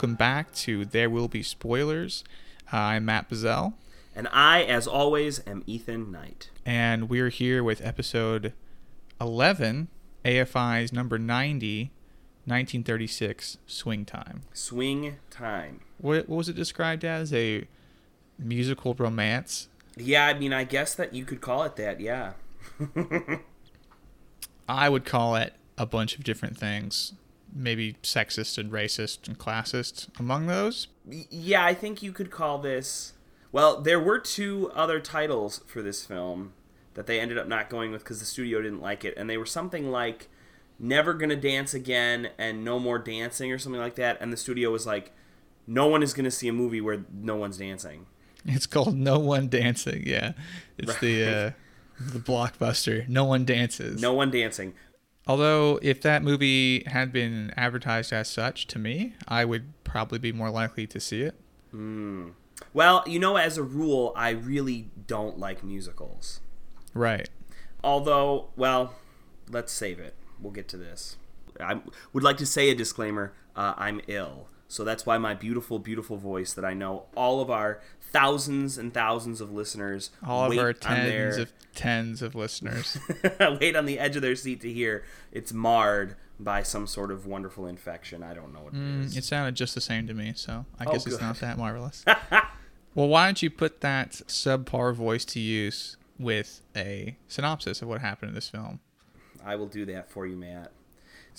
welcome back to There Will Be Spoilers. Uh, I'm Matt Bazell, And I, as always, am Ethan Knight. and we're here with episode 11, AFI's number 90, 1936, Swing Time. Swing time. What, what was it described as? A musical romance? Yeah, I mean, I guess that you could call it that, yeah. I would call it a bunch of different things. Maybe sexist and racist and classist among those. Yeah, I think you could call this. Well, there were two other titles for this film that they ended up not going with because the studio didn't like it, and they were something like "Never Gonna Dance Again" and "No More Dancing" or something like that. And the studio was like, "No one is gonna see a movie where no one's dancing." It's called No One Dancing. Yeah, it's the uh, the blockbuster. No One Dances. No one dancing. Although, if that movie had been advertised as such to me, I would probably be more likely to see it. Well, you know, as a rule, I really don't like musicals. Right. Although, well, let's save it. We'll get to this. I would like to say a disclaimer. Uh, I'm ill, so that's why my beautiful, beautiful voice that I know all of our thousands and thousands of listeners All of our tens their, of tens of listeners. wait on the edge of their seat to hear it's marred by some sort of wonderful infection. I don't know what it is. Mm, it sounded just the same to me, so I Oh, guess it's not that marvelous. well, why don't you put that subpar voice to use with a synopsis of what happened in this film? I will do that for you, Matt.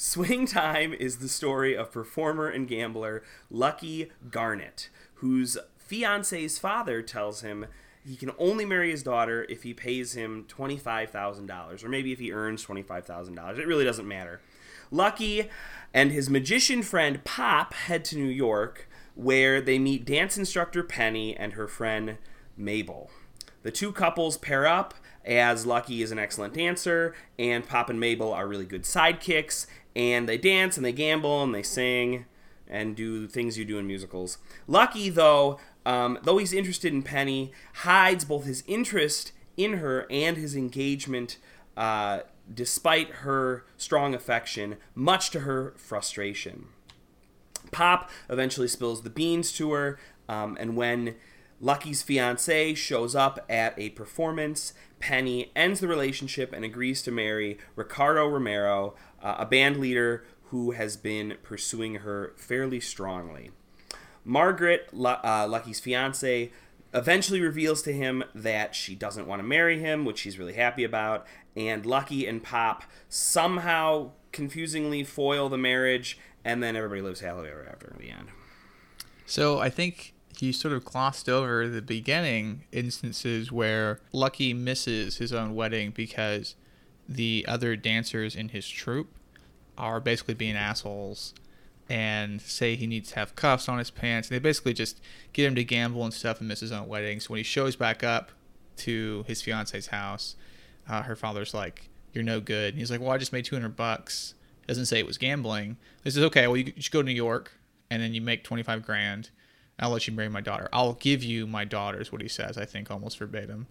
Swing Time is the story of performer and gambler Lucky Garnett, whose fiance's father tells him he can only marry his daughter if he pays him $25,000, or maybe if he earns $25,000. It really doesn't matter. Lucky and his magician friend Pop head to New York, where they meet dance instructor Penny and her friend Mabel. The two couples pair up as Lucky is an excellent dancer and Pop and Mabel are really good sidekicks and they dance and they gamble and they sing and do things you do in musicals. Lucky though, um, though he's interested in Penny, hides both his interest in her and his engagement uh, despite her strong affection, much to her frustration. Pop eventually spills the beans to her, um, and when Lucky's fiance shows up at a performance, Penny ends the relationship and agrees to marry Ricardo Romero, uh, a band leader who has been pursuing her fairly strongly. Margaret, uh, Lucky's fiance, eventually reveals to him that she doesn't want to marry him, which she's really happy about, and Lucky and Pop somehow confusingly foil the marriage, and then everybody lives happily ever after in the end. So I think you sort of glossed over the beginning instances where Lucky misses his own wedding because the other dancers in his troupe are basically being assholes and say he needs to have cuffs on his pants. And they basically just get him to gamble and stuff and miss his own wedding. So when he shows back up to his fiance's house, uh, her father's like, "You're no good." And he's like, "Well, I just made 200 bucks." Doesn't say it was gambling. He says, "Okay, well, you, you should go to New York, and then you make 25 grand. I'll let you marry my daughter. I'll give you my daughters, what he says. I think almost verbatim.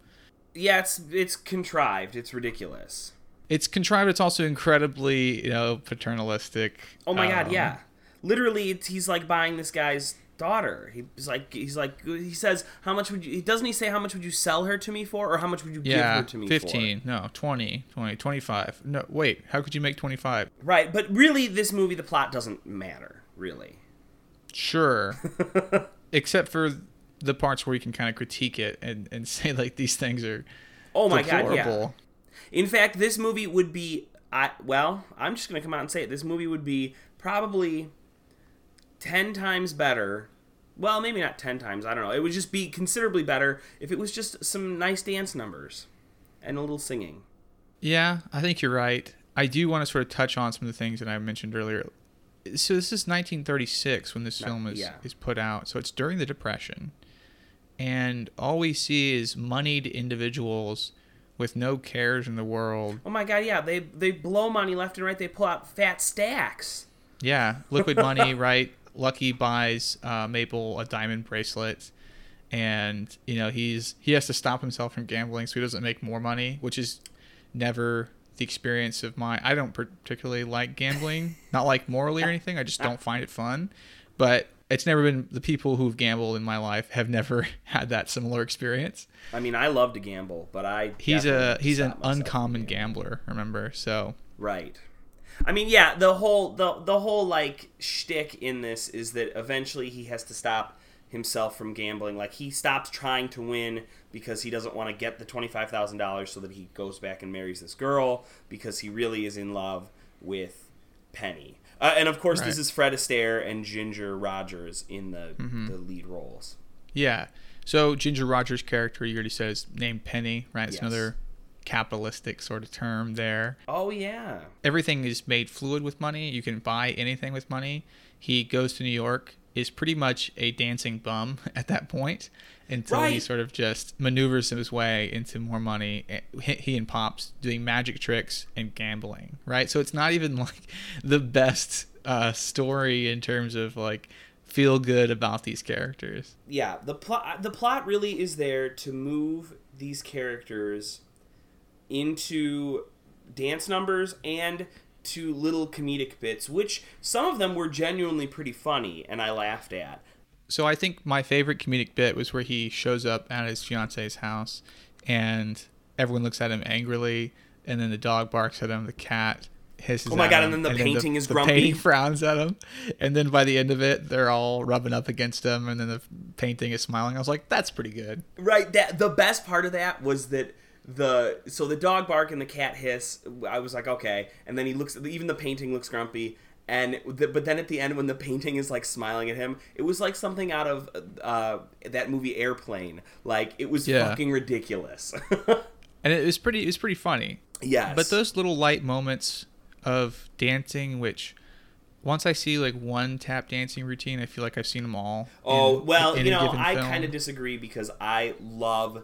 Yeah, it's it's contrived. It's ridiculous. It's contrived. It's also incredibly, you know, paternalistic. Oh my god, Um, yeah. Literally, it's, he's like buying this guy's daughter. He's like, he's like, he says, how much would you? Doesn't he say how much would you sell her to me for, or how much would you give her to me 15. No, 20, 20, 25. No, wait. How could you make 25? Right, but really, this movie, the plot doesn't matter. Really, Sure. Except for the parts where you can kind of critique it and, and say, like, these things are Oh my god, yeah. In fact, this movie would be I well, I'm just going to come out and say it. This movie would be probably 10 times better. Well, maybe not 10 times, I don't know. It would just be considerably better if it was just some nice dance numbers and a little singing. Yeah, I think you're right. I do want to sort of touch on some of the things that I mentioned earlier. So this is 1936 when this film is, yeah. is put out. So it's during the Depression. And all we see is moneyed individuals with no cares in the world. Oh my god, yeah, they they blow money left and right. They pull out fat stacks. Yeah, liquid money, right? Lucky buys uh, Mabel a diamond bracelet, and you know he's he has to stop himself from gambling so he doesn't make more money, which is never the experience of my. I don't particularly like gambling, not like morally or anything. I just don't find it fun. but it's never been the people who've gambled in my life have never had that similar experience. I mean, I love to gamble, but I He's a he's an stop myself from uncommon gambler, remember? So Right. I mean, yeah, the whole the the whole like shtick in this is that eventually he has to stop himself from gambling. Like he stops trying to win because he doesn't want to get the twenty five thousand dollars, so that he goes back and marries this girl because he really is in love with Penny. Uh, and of course, this is Fred Astaire and Ginger Rogers in the Mm-hmm. the lead roles. yeah. So Ginger Rogers' character, you already said, is named Penny, right? It's Yes. another capitalistic sort of term there. Oh yeah, everything is made fluid with money. You can buy anything with money. He goes to New York, is pretty much a dancing bum at that point until he sort of just maneuvers his way into more money. Eh, He he and Pops doing magic tricks and gambling, right? So it's not even like the best uh, story in terms of like feel good about these characters. yeah the plot the plot really is there to move these characters into dance numbers and to little comedic bits which some of them were genuinely pretty funny and i laughed at So I think my favorite comedic bit was where he shows up at his fiance's house and everyone looks at him angrily and then the dog barks at him, the cat hisses Oh my God, him, and then the painting is the grumpy. painting frowns at him. And then by the end of it, they're all rubbing up against him and then the painting is smiling. I was like, that's pretty good. right that the best part of that was that the so the dog bark and the cat hiss i was like okay and then he looks even the painting looks grumpy and the, but then at the end when the painting is like smiling at him it was like something out of uh, that movie airplane like it was Yeah. fucking ridiculous And it was pretty it was pretty funny. yes But those little light moments of dancing which once I see like one tap dancing routine, I feel like I've seen them all. Oh in well, any you know, I kind of disagree because I love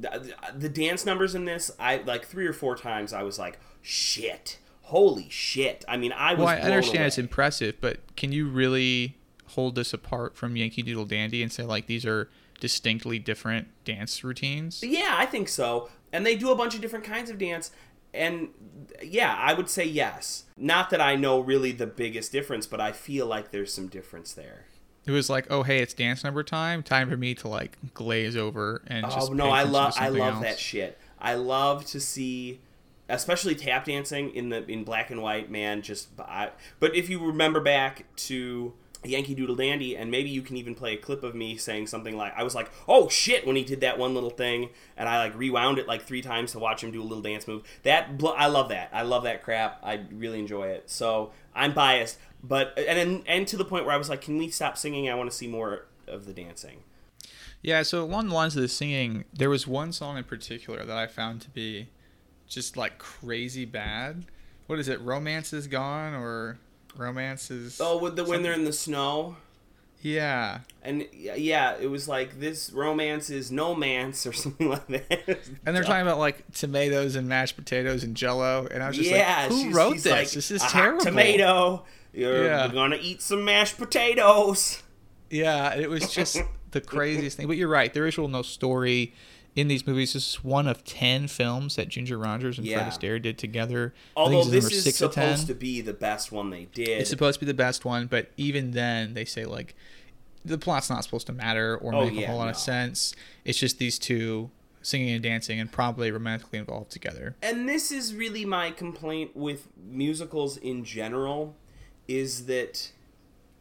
the, the dance numbers in this. I like three or four times. I was like, shit, holy shit. I mean, I was. Well, I understand away. it's impressive, but can you really hold this apart from Yankee Doodle Dandy and say like these are distinctly different dance routines? Yeah, I think so. And they do a bunch of different kinds of dance. And yeah, I would say yes. Not that I know really the biggest difference, but I feel like there's some difference there. It was like, oh hey, it's dance number time. Time for me to like glaze over and oh, just. Oh no, I love I love else. that shit. I love to see, especially tap dancing in the in black and white. Man, just I, but if you remember back to Yankee Doodle Dandy, and maybe you can even play a clip of me saying something like, "I was like, oh shit," when he did that one little thing, and I like rewound it like three times to watch him do a little dance move. That I love that. I love that crap. I really enjoy it. So I'm biased, but and and, and to the point where I was like, can we stop singing? I want to see more of the dancing. Yeah, so along the lines of the singing, there was one song in particular that I found to be just like crazy bad. What is it? Romance is gone or romance is Oh, with the when they're in the snow. Yeah. And yeah, it was like this romance is no man's or something like that. And they're talking about like tomatoes and mashed potatoes and jello and I was just yeah, like, who she's- wrote she's this? like, this is "A hot terrible. tomato. You're Yeah. gonna eat some mashed potatoes. Yeah, it was just the craziest thing. But you're right. There is really no story in these movies. This is one of ten films that Ginger Rogers and Yeah. Fred Astaire did together. Although this is six supposed to be the best one they did. It's supposed to be the best one, but even then, they say like the plot's not supposed to matter or Oh, make a whole lot no. of sense. It's just these two singing and dancing and probably romantically involved together. and this is really my complaint with musicals in general is that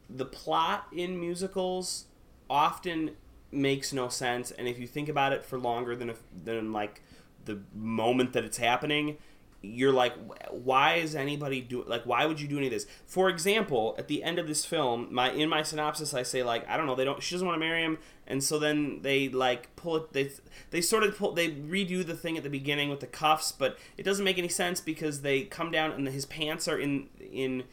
the plot in musicals often makes no sense and if you think about it for longer than if, than like the moment that it's happening you're like why is anybody do like why would you do any of this? For example at the end of this film my in my synopsis i say like i don't know they don't she doesn't want to marry him and so then they like pull it they they sort of pull they redo the thing at the beginning with the cuffs but it doesn't make any sense because they come down and his pants are in in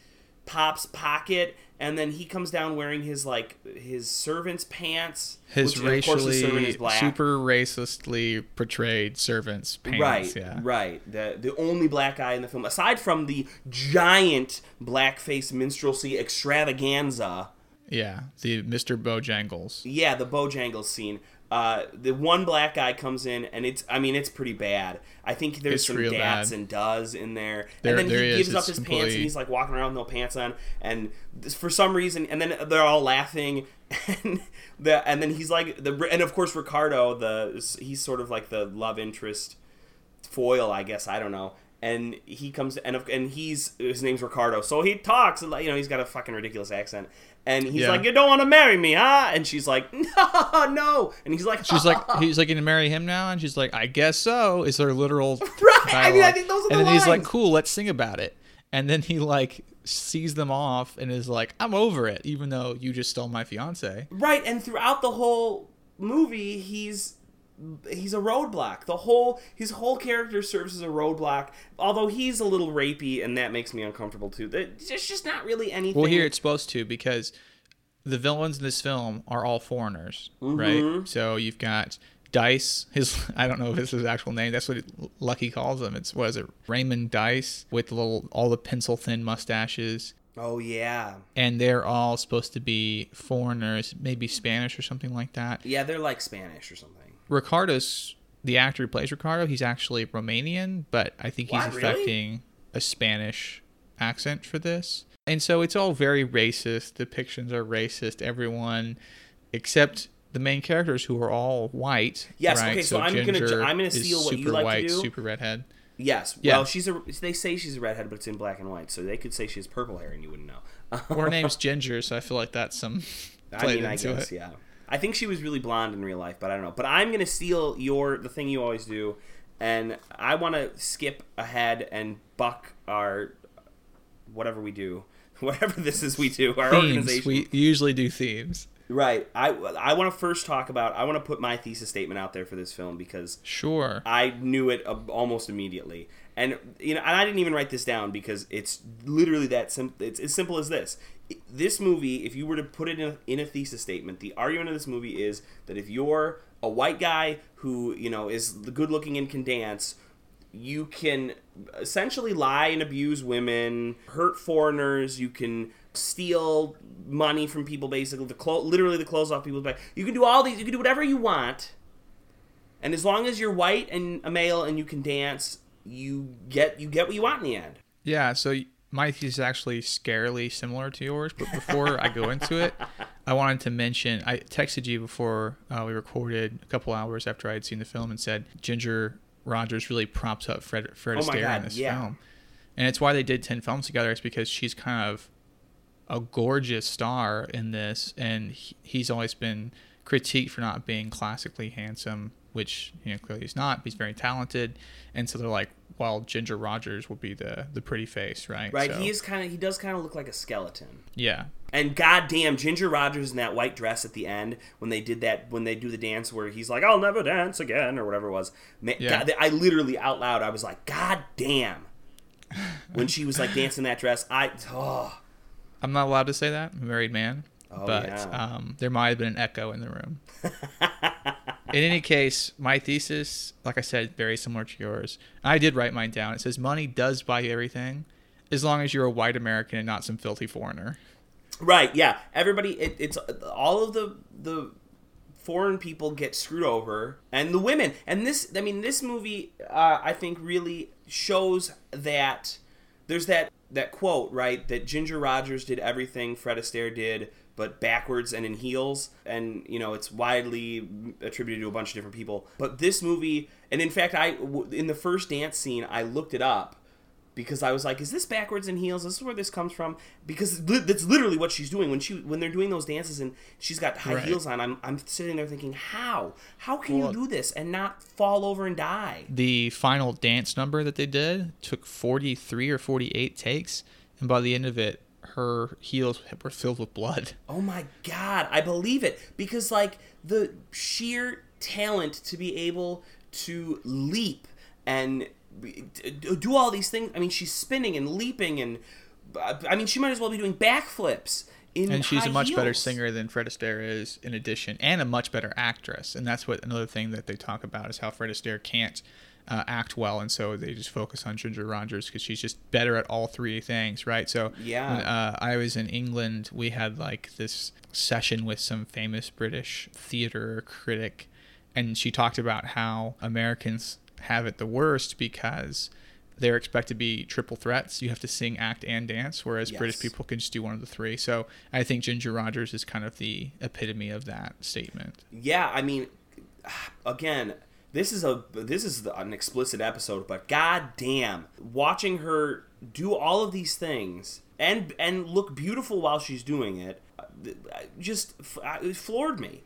pop's pocket and then he comes down wearing his like his servant's pants His which, servant racially, is black. super racistly portrayed servants' pants. Right, yeah. right. The the only black guy in the film, aside from the giant blackface minstrelsy extravaganza. Yeah, the Mr. Bojangles. Yeah, the Bojangles scene. Uh, the one black guy comes in, and it's I mean it's pretty bad. I think there's It's some dats bad. and does in there, There- and then he is. gives up It's his pants and he's like walking around with no pants on, and this, for some reason, and then they're all laughing, and the and then he's like the and of course Ricardo the he's sort of like the love interest foil, I guess I don't know. And he comes and and he's his name's Ricardo, so he talks like you know he's got a fucking ridiculous accent, and he's Yeah. like, "You don't want to marry me, huh?" And she's like, "No, no," and he's like, She's like, he's like, gonna marry him now, and she's like, I guess so. Is her literal Right, I mean, I think those are And the then he's like, cool, let's sing about it. And then he like sees them off and is like, I'm over it, even though you just stole my fiance. Right, and throughout the whole movie, he's he's a roadblock. The whole his whole character serves as a roadblock. Although he's a little rapey, and that makes me uncomfortable too. There's just not really anything. Well, here it's supposed to because the villains in this film are all foreigners, Mm-hmm. right? So you've got Dice. His I don't know if it's his actual name. That's what Lucky calls him. It's what is it? Raymond Dice with the little all the pencil thin mustaches. oh yeah, and they're all supposed to be foreigners, maybe Spanish or something like that. yeah, they're like Spanish or something. Ricardo's the actor who plays Ricardo. He's actually Romanian, but I think he's What, really? affecting a Spanish accent for this. And so it's all very racist. Depictions are racist. Everyone, except the main characters, who are all white. Yes, right? okay, so I'm gonna I'm gonna steal what you super like to white, do. super redhead. Yes. Yeah. Well, she's a. They say she's a redhead, but it's in black and white, so they could say she has purple hair, and you wouldn't know. Her name's Ginger, so I feel like that's some I mean, I guess it. yeah. I think she was really blonde in real life, but I don't know. But I'm gonna steal your the thing you always do, and I want to skip ahead and buck our whatever we do, whatever this is we do, our Themes. organization. We usually do themes. right. I I want to first talk about. I want to put my thesis statement out there for this film because Sure. I knew it uh, almost immediately. And you know, and I didn't even write this down because it's literally that simple. It's as simple as this. This movie, if you were to put it in a, in a thesis statement, the argument of this movie is that if you're a white guy who you know is good looking and can dance, you can essentially lie and abuse women, hurt foreigners. You can steal money from people, basically the clo- literally the clothes off people's back. You can do all these. You can do whatever you want. And as long as you're white and a male and you can dance, you get you get what you want in the end. Yeah, so my thesis is actually scarily similar to yours, but before I go into it, I wanted to mention I texted you before uh, we recorded a couple hours after I had seen the film and said Ginger Rogers really props up Fred, Fred Oh Astaire God, in this yeah. film. And it's why they did 10 films together. It's because she's kind of a gorgeous star in this, and he, he's always been critiqued for not being classically handsome, which you know clearly he's not. But he's very talented, and so they're like, well, Ginger Rogers will be the the pretty face, right? Right? So, He is kind of he does kind of look like a skeleton. yeah, And goddamn, Ginger Rogers in that white dress at the end when they did that when they do the dance where he's like, "I'll never dance again" or whatever it was. Ma- Yeah. God, I literally out loud I was like, "God damn!" When she was like dancing that dress, I oh I'm not allowed to say that. I'm a married man, Oh, but yeah. um, there might have been an echo in the room. in any case, my thesis, like I said, very similar to yours. I did write mine down. It says money does buy everything, as long as you're a white American and not some filthy foreigner. Right, yeah. Everybody, it, it's all of the the foreign people get screwed over, and the women. And this, I mean, this movie, uh, I think, really shows that there's that that quote, right? That Ginger Rogers did everything Fred Astaire did, but backwards and in heels. And you know, it's widely attributed to a bunch of different people. But this movie, and in fact, I, in the first dance scene, I looked it up because I was like, "Is this backwards in heels? This is where this comes from." Because li- that's literally what she's doing when she when they're doing those dances and she's got high Right. heels on. I'm I'm sitting there thinking, "How? How can Well- you do this and not fall over and die?" The final dance number that they did took 43 or 48 takes, and by the end of it, her heels were filled with blood. Oh my god, I believe it because like the sheer talent to be able to leap and do all these things. I mean, she's spinning and leaping and I mean, she might as well be doing backflips. In and she's a much better singer than Fred Astaire is in addition and a much better actress and that's what another thing that they talk about is how Fred Astaire can't uh, act well, and so they just focus on Ginger Rogers because she's just better at all three things, right? So Yeah. when uh, I was in England, we had like this session with some famous British theater critic, and she talked about how Americans have it the worst because they're expected to be triple threats. You have to sing, act, and dance, whereas British people can just do one of the three. So I think Ginger Rogers is kind of the epitome of that statement. Yeah, I mean, again, this is a this is an explicit episode, but god damn, watching her do all of these things and and look beautiful while she's doing it, uh, just it floored me.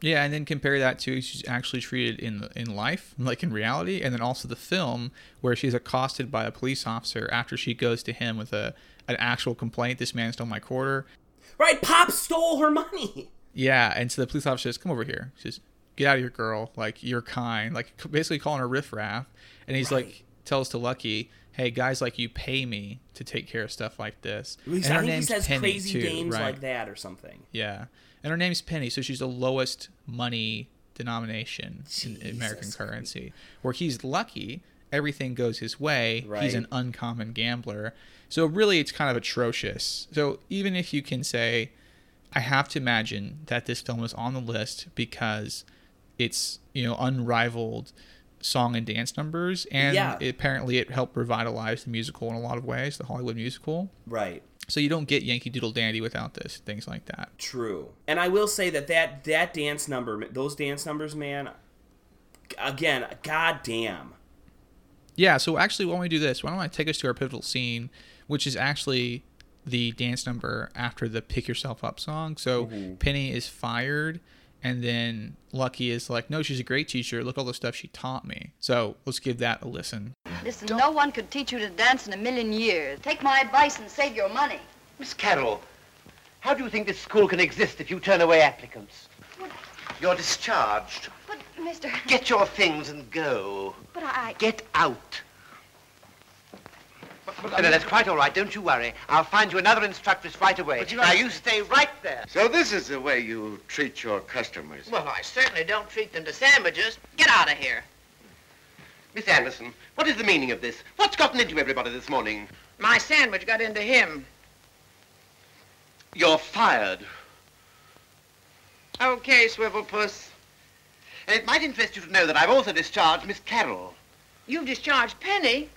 Yeah, and then compare that to she's actually treated in in life, like in reality, and then also the film where she's accosted by a police officer after she goes to him with a an actual complaint. This man stole my quarter. Right, Pop stole her money. Yeah, and so the police officer says, "Come over here." She says, "Get out of here, girl! Like you're kind." Like basically calling her riffraff, and he's Right. like tells to Lucky, "Hey, guys like you pay me to take care of stuff like this." And I her think he says Penny, crazy too, names right? like that or something. Yeah, and her name's Penny, so she's the lowest money denomination in American Jesus currency. Where he's lucky, everything goes his way. He's an uncommon gambler. So really, it's kind of atrocious. So even if you can say, I have to imagine that this film was on the list because it's you know unrivaled song and dance numbers, and Yeah. apparently it helped revitalize the musical in a lot of ways, the Hollywood musical. Right. So you don't get Yankee Doodle Dandy without this, things like that. True. And I will say that that that dance number, those dance numbers, man. Again, god damn. Yeah, so actually, why don't we do this? Why don't I take us to our pivotal scene, which is actually the dance number after the Pick Yourself Up song. So Penny is fired, and then Lucky is like, No, she's a great teacher. Look all the stuff she taught me. So let's give that a listen. Listen, no one could teach you to dance in a million years. Take my advice and save your money. Miss Carroll, how do you think this school can exist if you turn away applicants? You're discharged. But, Mr. Get your things and go. But I... Get out. No, no, that's quite all right. Don't you worry. I'll find you another instructress right away. now, you stay right there. So this is the way you treat your customers. Well, I certainly don't treat them to sandwiches. Get out of here. Miss Anderson, what is the meaning of this? What's gotten into everybody this morning? My sandwich got into him. You're fired. Okay, Swivelpuss. And it might interest you to know that I've also discharged Miss Carroll. You've discharged Penny.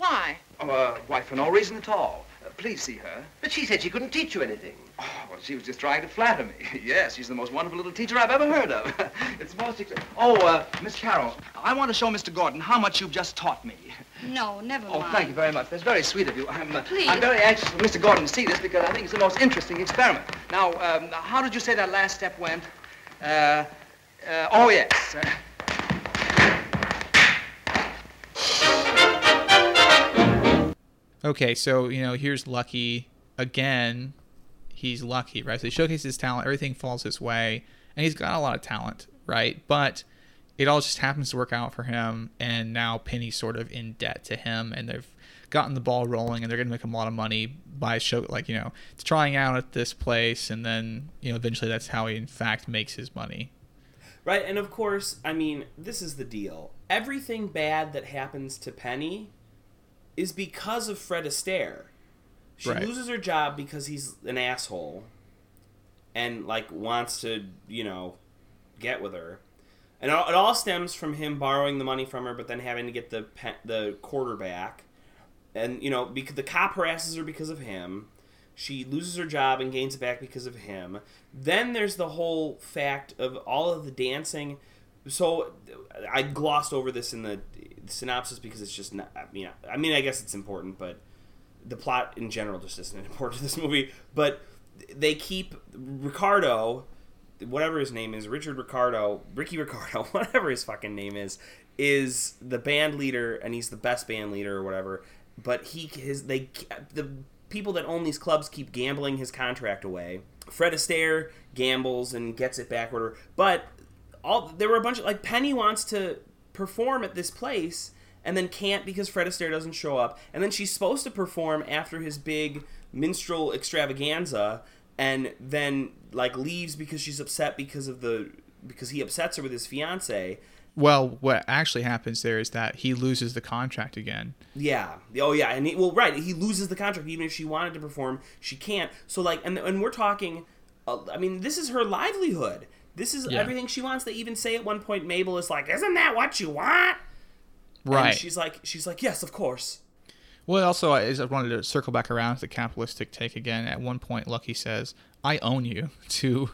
Why? Oh, uh, why, for no reason at all. Uh, please see her. But she said she couldn't teach you anything. Oh, well, she was just trying to flatter me. yes, she's the most wonderful little teacher I've ever heard of. it's most... Ex- oh, uh, Miss Carroll, I want to show Mr. Gordon how much you've just taught me. No, never Oh, mind. Oh, thank you very much. That's very sweet of you. I'm, uh, Please. I'm very anxious for Mr. Gordon to see this because I think it's the most interesting experiment. Now, um, how did you say that last step went? Uh, uh, oh, yes. Okay, so, you know, here's Lucky again. He's lucky, right? So he showcases his talent, everything falls his way, and he's got a lot of talent, right? But it all just happens to work out for him, and now Penny's sort of in debt to him, and they've gotten the ball rolling, and they're gonna make him a lot of money by show, like you know, trying out at this place, and then you know, eventually that's how he in fact makes his money. Right, and of course, I mean, this is the deal. Everything bad that happens to Penny is because of Fred Astaire. She Right. loses her job because he's an asshole and like wants to, you know, get with her. And it all- stems from him borrowing the money from her, but then having to get the pe- the quarterback. And you know, because the cop harasses her because of him. She loses her job and gains it back because of him. Then there's the whole fact of all of the dancing. So I glossed over this in the synopsis because it's just not. I mean, I mean, I guess it's important, but the plot in general just isn't important to this movie. But they keep Ricardo, whatever his name is, Richard Ricardo, Ricky Ricardo, whatever his fucking name is, is the band leader, and he's the best band leader or whatever. But he his they the people that own these clubs keep gambling his contract away. Fred Astaire gambles and gets it back, whatever. But all there were a bunch of like Penny wants to perform at this place and then can't because Fred Astaire doesn't show up. And then she's supposed to perform after his big minstrel extravaganza and then like leaves because she's upset because of the because he upsets her with his fiance Well, what actually happens there is that he loses the contract again. Yeah. Oh, yeah. And he, well, right. He loses the contract even if she wanted to perform, she can't. So like, and and we're talking. Uh, I mean, this is her livelihood. This is Yeah. everything she wants. They even say at one point, Mabel is like, "Isn't that what you want?" Right. And she's like, she's like, "Yes, of course." Well, also, I I wanted to circle back around to the capitalistic take again. At one point, Lucky says, "I own you" to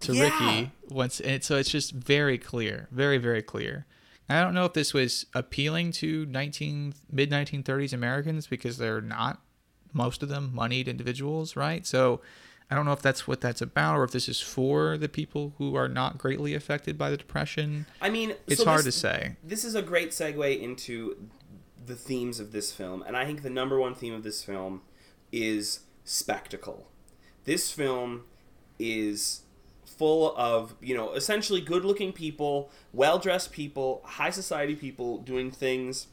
to Yeah. Ricky once, and so it's just very clear, very very clear. I don't know if this was appealing to 19 mid 1930s Americans because they're not most of them moneyed individuals, right? So I don't know if that's what that's about, or if this is for the people who are not greatly affected by the depression. I mean, It's so hard this- to say. This is a great segue into the themes of this film, and I think the number one theme of this film is spectacle. This film is full of, you know, essentially good looking people, well dressed people, high society people doing things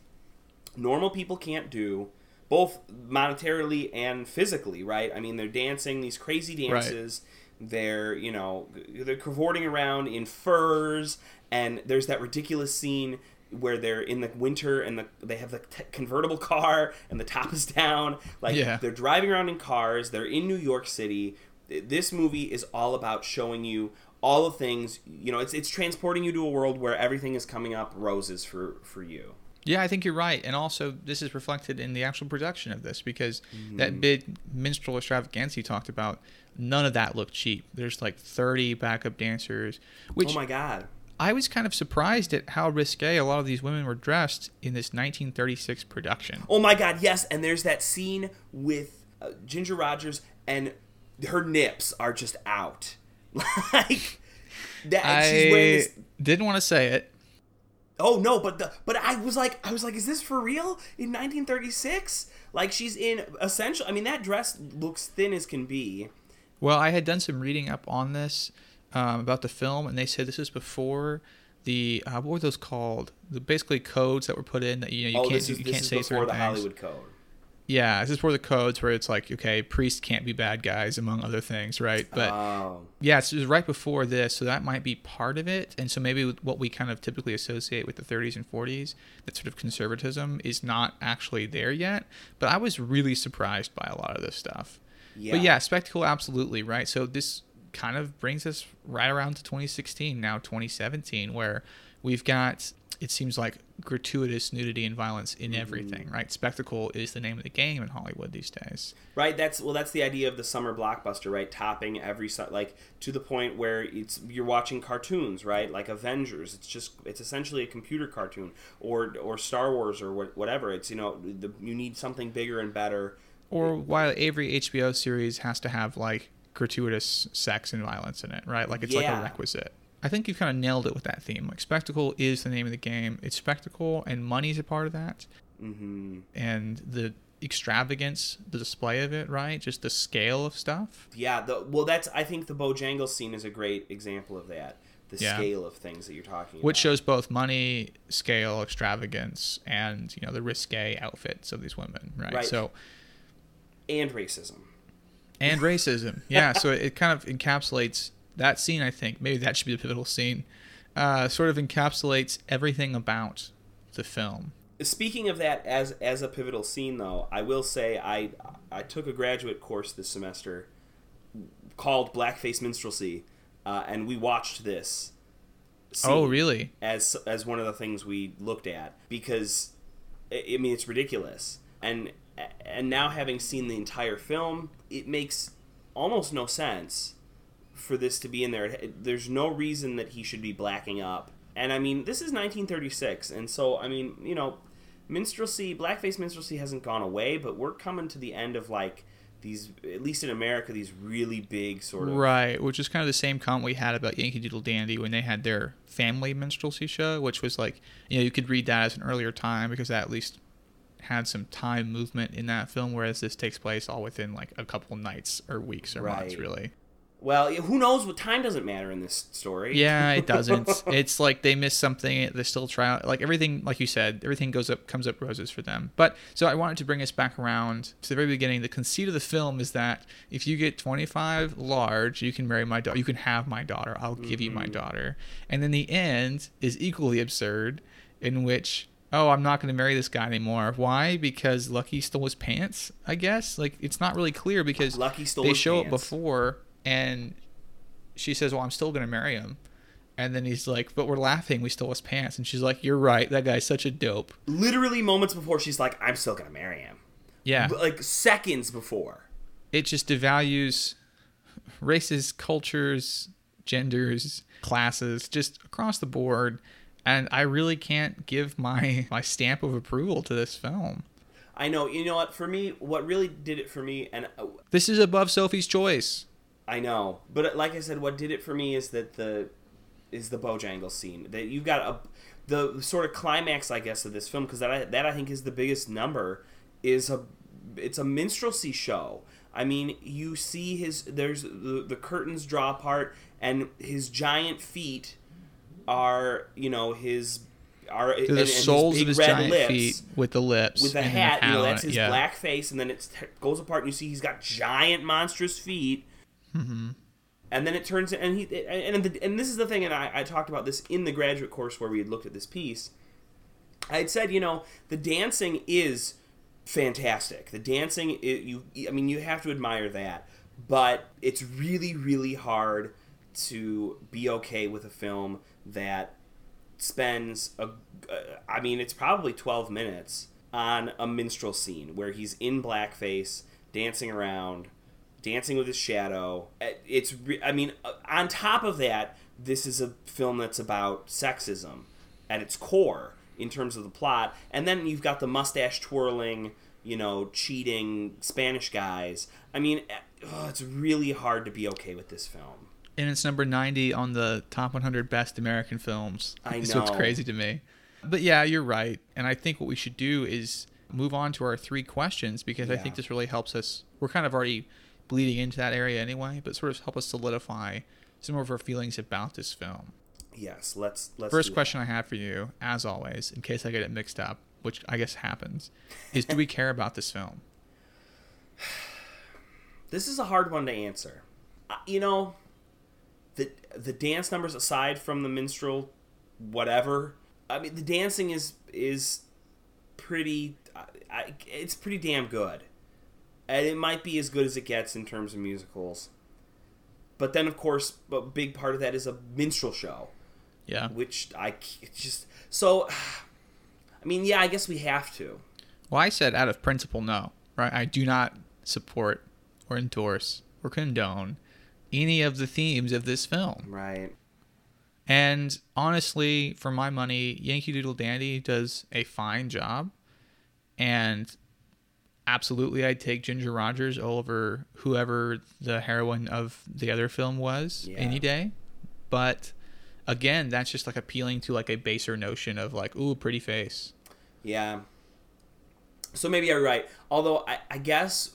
normal people can't do, both monetarily and physically, right? I mean, they're dancing these crazy dances. They're, you know, they're cavorting around in furs, and there's that ridiculous scene where they're in the winter and the, they have the t- convertible car and the top is down. Like Yeah. they're driving around in cars. They're in New York City. This movie is all about showing you all the things. You know, it's it's transporting you to a world where everything is coming up roses for for you. Yeah, I think you're right. And also, this is reflected in the actual production of this because that big minstrel extravaganza you talked about, none of that looked cheap. There's like 30 backup dancers, which oh my god. I was kind of surprised at how risque a lot of these women were dressed in this 1936 production. Oh my god, yes, and there's that scene with uh, Ginger Rogers and her nips are just out. like that and she's wearing I this didn't want to say it. Oh no, but the but I was like I was like is this for real in 1936? Like she's in essential I mean that dress looks thin as can be. Well, I had done some reading up on this um, about the film, and they said this is before the uh, what were those called? The basically codes that were put in that you know you oh, can't is you this can't is say before certain the things. Hollywood Code. Yeah, this is for the codes where it's like, okay, priests can't be bad guys, among other things, right? But Oh. yeah, so it was right before this, so that might be part of it. And so maybe what we kind of typically associate with the 30s and 40s, that sort of conservatism, is not actually there yet. But I was really surprised by a lot of this stuff. Yeah. But yeah, spectacle, absolutely, right? So this kind of brings us right around to 2016, now 2017, where we've got, it seems like, gratuitous nudity and violence in mm-hmm. everything, right? Spectacle is the name of the game in Hollywood these days. Right, that's well that's the idea of the summer blockbuster, right? Topping every like to the point where it's you're watching cartoons, right? Like Avengers. It's just it's essentially a computer cartoon or or Star Wars or what, whatever. It's you know, the, you need something bigger and better. Or while every HBO series has to have like gratuitous sex and violence in it, right? Like it's like a requisite. I think you've kind of nailed it with that theme. Like spectacle is the name of the game. It's spectacle, and money's a part of that. hmm And the extravagance, the display of it, right? Just the scale of stuff. Yeah, the well that's I think the Bojangles scene is a great example of that. The Yeah. scale of things that you're talking about. Which shows both money, scale, extravagance, and you know the risque outfits of these women, right? Right. So and racism. and racism. Yeah, so it kind of encapsulates that scene. I think maybe that should be the pivotal scene. Uh, sort of encapsulates everything about the film. Speaking of that as as a pivotal scene though, I will say I I took a graduate course this semester called Blackface Minstrelsy, uh, and we watched this. Oh, really? As as one of the things we looked at because I I mean it's ridiculous, and and now having seen the entire film, it makes almost no sense for this to be in there. There's no reason that he should be blacking up. And I mean, this is 1936, and so I mean, you know, minstrelsy, blackface minstrelsy hasn't gone away, but we're coming to the end of like these, at least in America, these really big sort of Right, which is kind of the same comment we had about Yankee Doodle Dandy when they had their family minstrelsy show, which was like, you know, you could read that as an earlier time because that at least had some time movement in that film, whereas this takes place all within like a couple nights or weeks or months, really. Well, who knows? What time doesn't matter in this story. Yeah, it doesn't. it's like they miss something. They still try. Like everything, like you said, everything goes up, comes up roses for them. But so I wanted to bring us back around to the very beginning. The conceit of the film is that if you get 25 large, you can marry my daughter. You can have my daughter. I'll give you my mm-hmm. daughter. And then the end is equally absurd, in which oh, I'm not going to marry this guy anymore. Why? Because Lucky stole his pants. I guess like it's not really clear because Lucky stole they show it pants. before and she says, "Well, I'm still gonna marry him," and then he's like, "But we're laughing. We stole his pants." And she's like, "You're right. That guy's such a dope." Literally moments before, she's like, "I'm still gonna marry him." Yeah, like seconds before. it just devalues races, cultures, genders, classes, just across the board. And I really can't give my my stamp of approval to this film. I know. You know what? For me, what really did it for me, and uh, This is above Sophie's Choice. I know, but uh, like I said, what did it for me is that the is the Bojangles scene that you've got a the sort of climax, I guess, of this film because that I, that I think is the biggest number is a it's a minstrelsy show. I mean, you see his there's the, the curtains draw apart and his giant feet are you know his are They're the soles of his giant feet with the lips with the and hat. You know, that's his yeah. black face, and then it goes apart, and you see he's got giant, monstrous feet. Mm-hmm. And then it turns, and he, and the, and this is the thing, and I, I talked about this in the graduate course where we had looked at this piece. I had said, you know, the dancing is fantastic. The dancing, it, you, I mean, you have to admire that, but it's really, really hard to be okay with a film that spends a, I mean, it's probably 12 minutes on a minstrel scene where he's in blackface, dancing around, dancing with his shadow. Uh, It's, re- I mean, uh, on top of that, this is a film that's about sexism at its core in terms of the plot. And then you've got the mustache twirling, you know, cheating Spanish guys. I mean, uh, oh, it's really hard to be okay with this film. and it's number 90 on the top 100 best American films. I So it's know. crazy to me. But yeah, you're right. And I think what we should do is move on to our three questions because I think this really helps us. We're kind of already bleeding into that area anyway, but sort of help us solidify some of our feelings about this film. Yes, let's let's First do that. question I have for you, as always, in case I get it mixed up, which I guess happens, is do we care about this film? This is a hard one to answer. You know, the the dance numbers aside from the minstrel, whatever. I mean, the dancing is is pretty. I, it's pretty damn good, and it might be as good as it gets in terms of musicals. But then, of course, a big part of that is a minstrel show, Yeah. which I just so. I mean, yeah, I guess we have to. Well, I said out of principle, no. Right? I do not support or endorse or condone any of the themes of this film. Right. And honestly, for my money, Yankee Doodle Dandy does a fine job. And absolutely, I'd take Ginger Rogers over whoever the heroine of the other film was Yeah. any day. But again, that's just like appealing to like a baser notion of like, ooh, pretty face. Yeah. So maybe you're right. Although I, I guess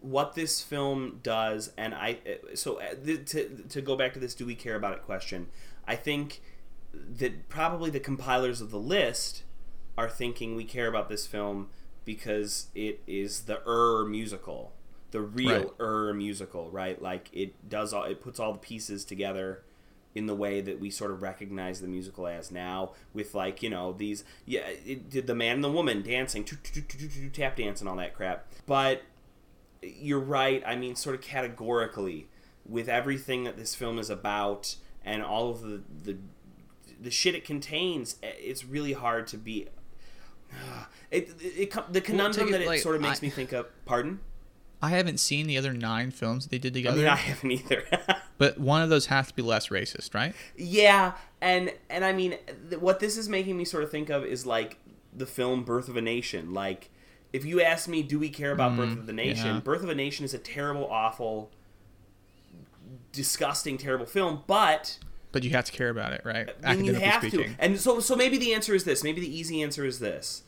what this film does, and I so uh, to to go back to this, do we care about it question? I think that probably the compilers of the list are thinking we care about this film because it is the er musical, the real Right. er musical, right? Like it does all it puts all the pieces together in the way that we sort of recognize the musical as now with like you know these yeah it did the man and the woman dancing tap dance and all that crap but you're right i mean sort of categorically with everything that this film is about and all of the the, the shit it contains eh, it's really hard to be it, it, it the conundrum it, that it like, sort of makes I- me think of pardon I haven't seen the other nine films they did i together, mean i haven't either but one of those has to be less racist, right? Yeah, and and I mean, th- what this is making me sort of think of is like the film Birth of a Nation. Like, if you ask me, do we care about Birth mm, of the Nation? yeah. Birth of a Nation is a terrible, awful, disgusting, terrible film, but But you have to care about it, right? Mean, you have speaking. to. And so, so maybe the answer is this. Maybe the easy answer is this.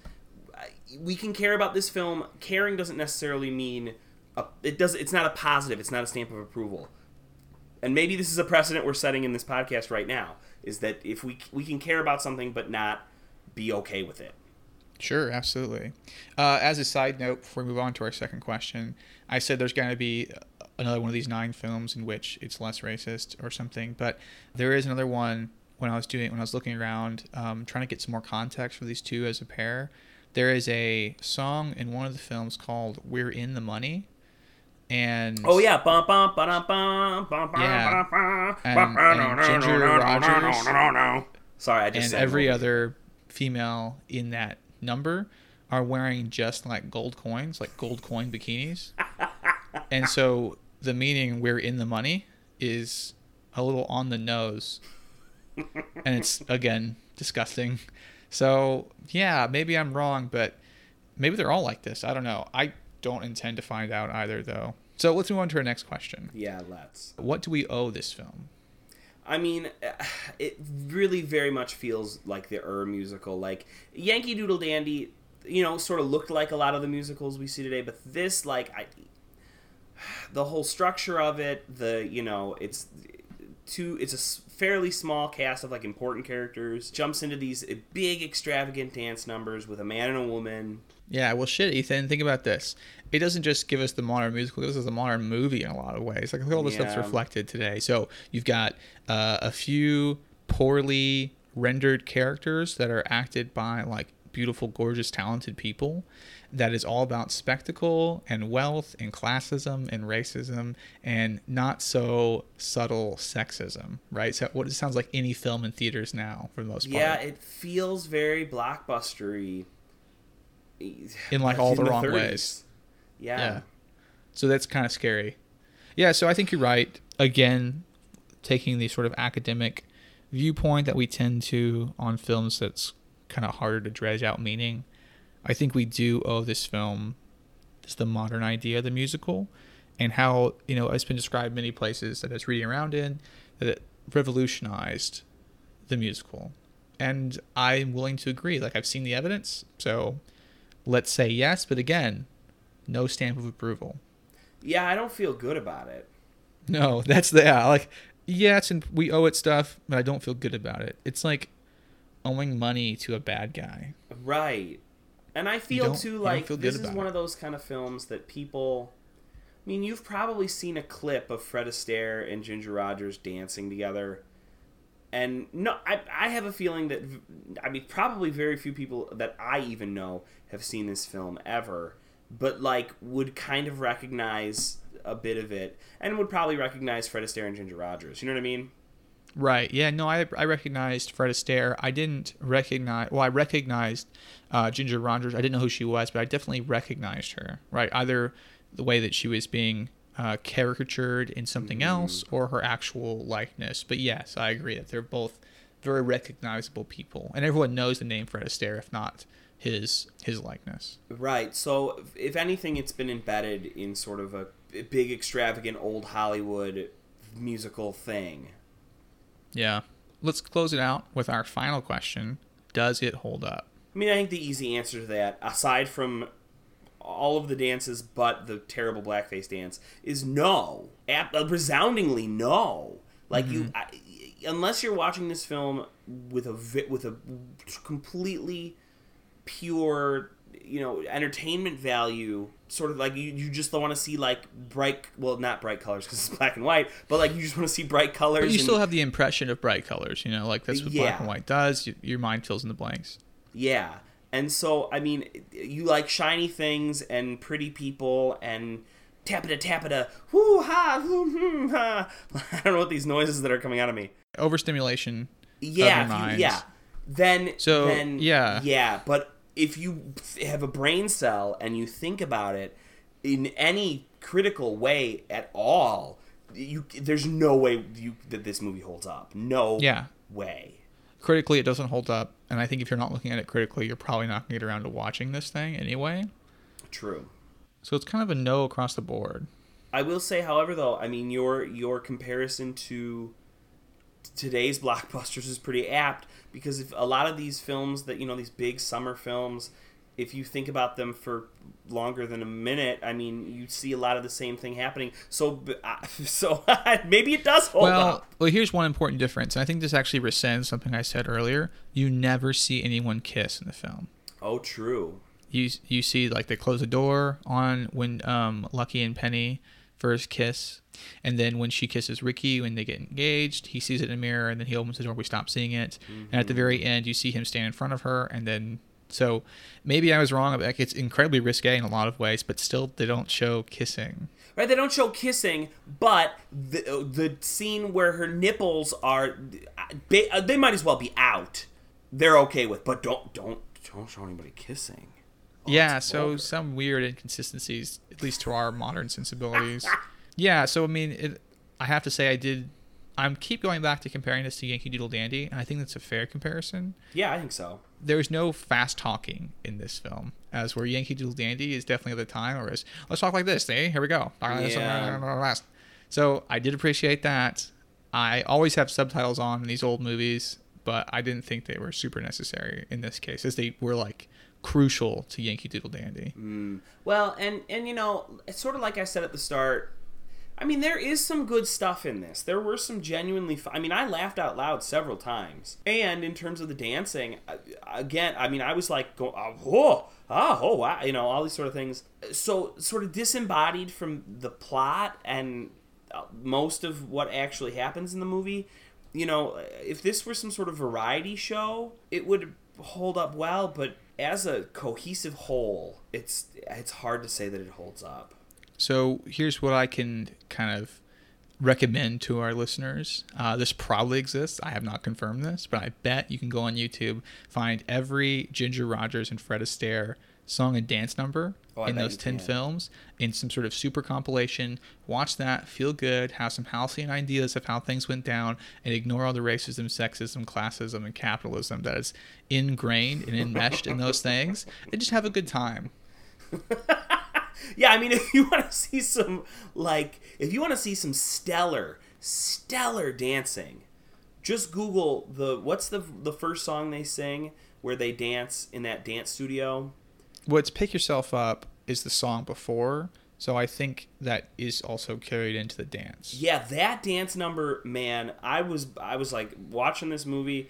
We can care about this film. Caring doesn't necessarily mean a, it does. It's not a positive. It's not a stamp of approval. and maybe this is a precedent we're setting in this podcast right now is that if we we can care about something but not be okay with it. Sure, absolutely. Uh, as a side note, before we move on to our second question, I said there's going to be another one of these nine films in which it's less racist or something, but there is another one when I was doing when I was looking around, um, trying to get some more context for these two as a pair. There is a song in one of the films called "We're in the Money," and Oh yeah, bum bum ba bum bum Yeah. And- and Ginger Rogers Sorry, I just and said every movie. other female in that number are wearing just like gold coins, like gold coin bikinis. and so the meaning we're in the money is a little on the nose. and it's again disgusting. So, yeah, maybe I'm wrong, but maybe they're all like this. I don't know. I don't intend to find out either though. So, let's move on to our next question. Yeah, let's. What do we owe this film? I mean, it really very much feels like the Ur musical. Like Yankee Doodle Dandy, you know, sort of looked like a lot of the musicals we see today, but this, like, I, the whole structure of it, the you know, it's two, it's a fairly small cast of like important characters. Jumps into these big extravagant dance numbers with a man and a woman. Yeah, well, shit, Ethan. Think about this. It doesn't just give us the modern musical; it gives us a modern movie in a lot of ways. Like look at all the stuff's reflected today. So you've got uh, a few poorly rendered characters that are acted by like beautiful, gorgeous, talented people. That is all about spectacle and wealth and classism and racism and not so subtle sexism, right? So what it sounds like any film in theaters now, for the most part. Yeah, it feels very blockbustery. In, like, all the wrong ways. Yeah. Yeah. So that's kind of scary. Yeah, so I think you're right. Again, taking the sort of academic viewpoint that we tend to on films that's kind of harder to dredge out meaning. I think we do owe this film just the modern idea of the musical and how, you know, it's been described many places that it's reading around in that it revolutionized the musical. And I'm willing to agree. Like I've seen the evidence, so let's say yes, but again, no stamp of approval. Yeah, I don't feel good about it. No, that's the yeah, like yes, and we owe it stuff, but I don't feel good about it. It's like owing money to a bad guy. Right. And I feel too like this is one it. of those kind of films that people I mean, you've probably seen a clip of Fred Astaire and Ginger Rogers dancing together. And no, I, I have a feeling that I mean probably very few people that I even know have seen this film ever, but like would kind of recognize a bit of it and would probably recognize Fred Astaire and Ginger Rogers. You know what I mean? Right. Yeah. No, I, I recognized Fred Astaire. I didn't recognize. Well, I recognized uh, Ginger Rogers. I didn't know who she was, but I definitely recognized her. Right. Either the way that she was being uh, caricatured in something else, or her actual likeness. But yes, I agree that they're both very recognizable people, and everyone knows the name Fred Astaire, if not his his likeness. Right. So, if anything, it's been embedded in sort of a big, extravagant old Hollywood musical thing. Yeah. Let's close it out with our final question: Does it hold up? I mean, I think the easy answer to that, aside from all of the dances but the terrible blackface dance, is no. Ap- uh, resoundingly no. Like you, I, unless you're watching this film with a vi- with a completely pure, you know, entertainment value, sort of like you, you just don't want to see like bright, well, not bright colors because it's black and white, but like you just want to see bright colors. But you and- still have the impression of bright colors, you know, like that's what black and white does. You, your mind fills in the blanks. Yeah. And so, I mean, you like shiny things and pretty people and tapita tapita, whoo ha, hoo hmm ha. I don't know what these noises that are coming out of me. Overstimulation. Yeah, of your if you- yeah. Then, So, then, yeah. yeah. But if you have a brain cell and you think about it in any critical way at all, you there's no way you that this movie holds up. No Yeah. way. Critically, it doesn't hold up, and I think if you're not looking at it critically, you're probably not going to get around to watching this thing anyway. True. So it's kind of a no across the board. I will say, however, though, I mean your your comparison to today's blockbusters is pretty apt because if a lot of these films that you know these big summer films, if you think about them for longer than a minute, I mean, you see a lot of the same thing happening. So, so maybe it does hold well, up. well, here's one important difference. and I think this actually rescinds something I said earlier. You never see anyone kiss in the film. Oh, true. You you see like they close the door on when um, Lucky and Penny first kiss, and then when she kisses Ricky when they get engaged, he sees it in a mirror, and then he opens the door. We stop seeing it, and at the very mm-hmm. end, you see him stand in front of her, and then. So maybe I was wrong. Like it's incredibly risque in a lot of ways, but still they don't show kissing. Right? They don't show kissing, but the the scene where her nipples are, they, they might as well be out. They're okay with, but don't don't don't show anybody kissing. yeah, so vulgar. some weird inconsistencies, at least to our modern sensibilities. yeah, so I mean, it, I have to say I did. I'm keep going back to comparing this to Yankee Doodle Dandy, and I think that's a fair comparison. Yeah, I think so. There's no fast talking in this film, as where Yankee Doodle Dandy is definitely at the time, or is let's talk like this, eh? Here we go. Yeah. So I did appreciate that. I always have subtitles on in these old movies, but I didn't think they were super necessary in this case, as they were like crucial to Yankee Doodle Dandy. Well, and and you know, it's sort of like I said at the start. I mean, there is some good stuff in this. There were some genuinely. Fu- I mean, I laughed out loud several times. And in terms of the dancing, uh, again, I mean, I was like, oh, ah, oh, wow, you know, all these sort of things. So, sort of disembodied from the plot and uh, most of what actually happens in the movie. You know, if this were some sort of variety show, it would hold up well. But as a cohesive whole, it's it's hard to say that it holds up. So here's what I can kind of recommend to our listeners. Uh, this probably exists. I have not confirmed this, but I bet you can go on YouTube, find every Ginger Rogers and Fred Astaire song and dance number Oh, in those 10 can. films in some sort of super compilation. Watch that, feel good, have some halcyon ideas of how things went down, and ignore all the racism, sexism, classism, and capitalism that is ingrained and enmeshed in those things, and just have a good time. Yeah, I mean, if you want to see some like, if you want to see some stellar, stellar dancing, just Google the what's the the first song they sing where they dance in that dance studio. what's pick yourself up is the song before so i think that is also carried into the dance Yeah, that dance number, man. I was I was like watching this movie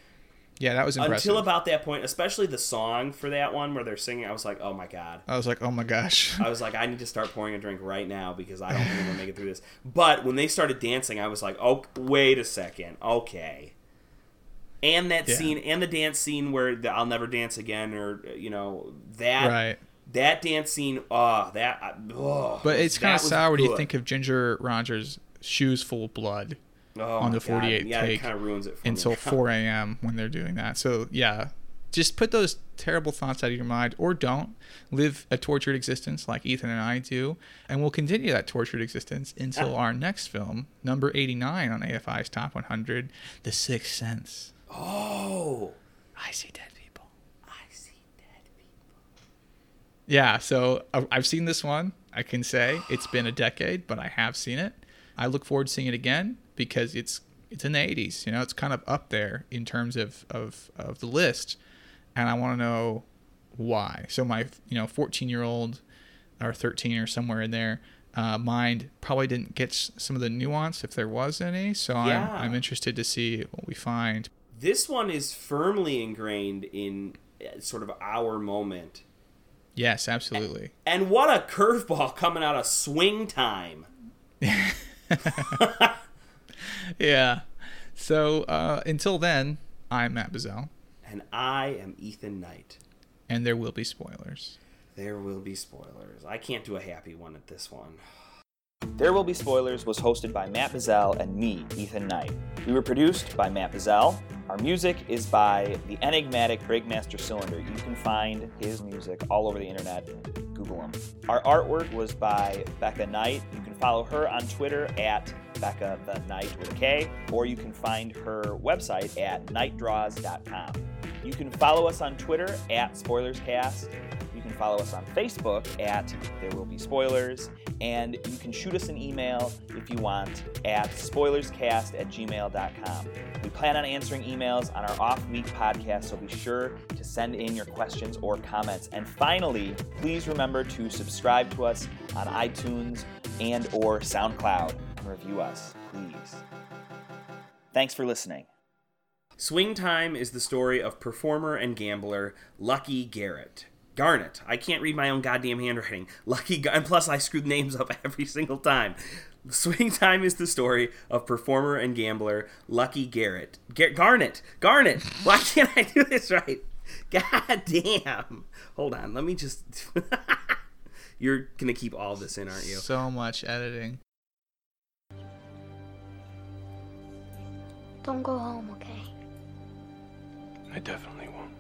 yeah that was impressive until about that point, especially the song for that one where they're singing. I was like, oh my god. i was like oh my gosh I was like, I need to start pouring a drink right now because I don't think I'm gonna make it through this. But when they started dancing, I was like, oh, wait a second, okay. And that Yeah. scene, and the dance scene where the "I'll never dance again," or you know that right that dance scene. Oh, that. Oh, but it's kind of sour when you think of ginger rogers shoes full of blood oh on the 48 God. Yeah, take kind of ruins it for until me. 4 a.m when they're doing that so yeah just put those terrible thoughts out of your mind or don't live a tortured existence like ethan and i do and we'll continue that tortured existence until ah. our next film number 89 on afi's top 100 the sixth sense Oh, I see dead people. I see dead people. Yeah, so uh, I've seen this one. I can say it's been a decade, but I have seen it. I look forward to seeing it again because it's it's in the 80s. You know, it's kind of up there in terms of of, of the list, and I want to know why. So my you know 14 year old or 13 or somewhere in there uh, mind probably didn't get some of the nuance if there was any. So Yeah. I'm I'm interested to see what we find. This one is firmly ingrained in uh, sort of our moment. Yes, absolutely. And what a curveball coming out of swing time. Yeah. So uh, until then, I'm Matt Bazell, And I am Ethan Knight. and there will be spoilers. There will be spoilers. I can't do a happy one at this one. There Will Be Spoilers was hosted by Matt Bazell and me, Ethan Knight. We were produced by Matt Bazell. Our music is by the enigmatic Breakmaster Cylinder. You can find his music all over the internet. Google him. Our artwork was by Becca Knight. You can follow her on Twitter at Becca the Knight with a K, or you can find her website at nightdraws.com. You can follow us on Twitter at SpoilersCast. Follow us on Facebook at There Will Be Spoilers, and you can shoot us an email if you want at spoilerscast at gmail.com. We plan on answering emails on our off week podcast, so be sure to send in your questions or comments. And finally, please remember to subscribe to us on iTunes and or SoundCloud and review us, please. Thanks for listening. Swing Time is the story of performer and gambler Lucky Garrett. Garnet. I can't read my own goddamn handwriting. Lucky, Gar- and plus I screwed names up every single time. Swing Time is the story of performer and gambler Lucky Garrett. Gar- Garnet. Garnet. Why can't I do this right? God damn. Hold on. Let me just. You're gonna keep all this in, aren't you? So much editing. Don't go home, okay? I definitely won't.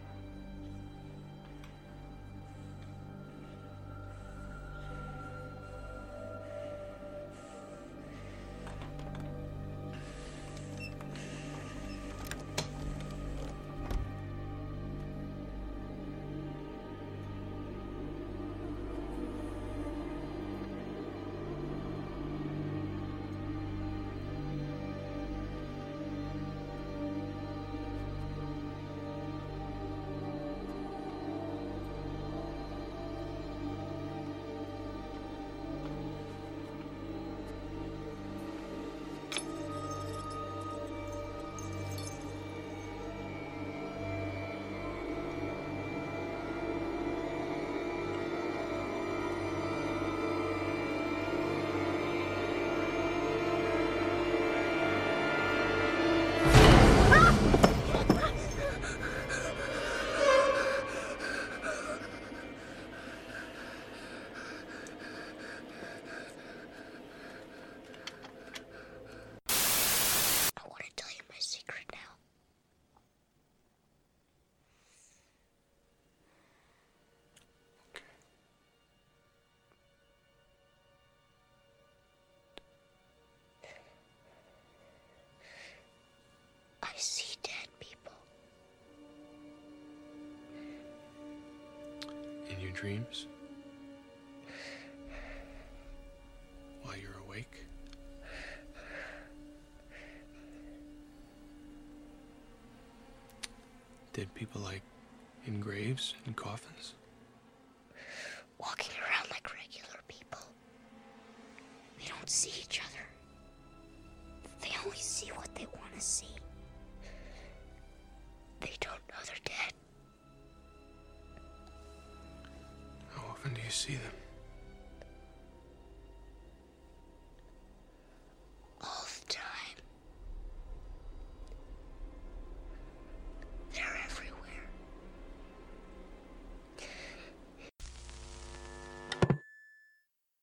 Your dreams? While you're awake? Dead people like in graves and coffins?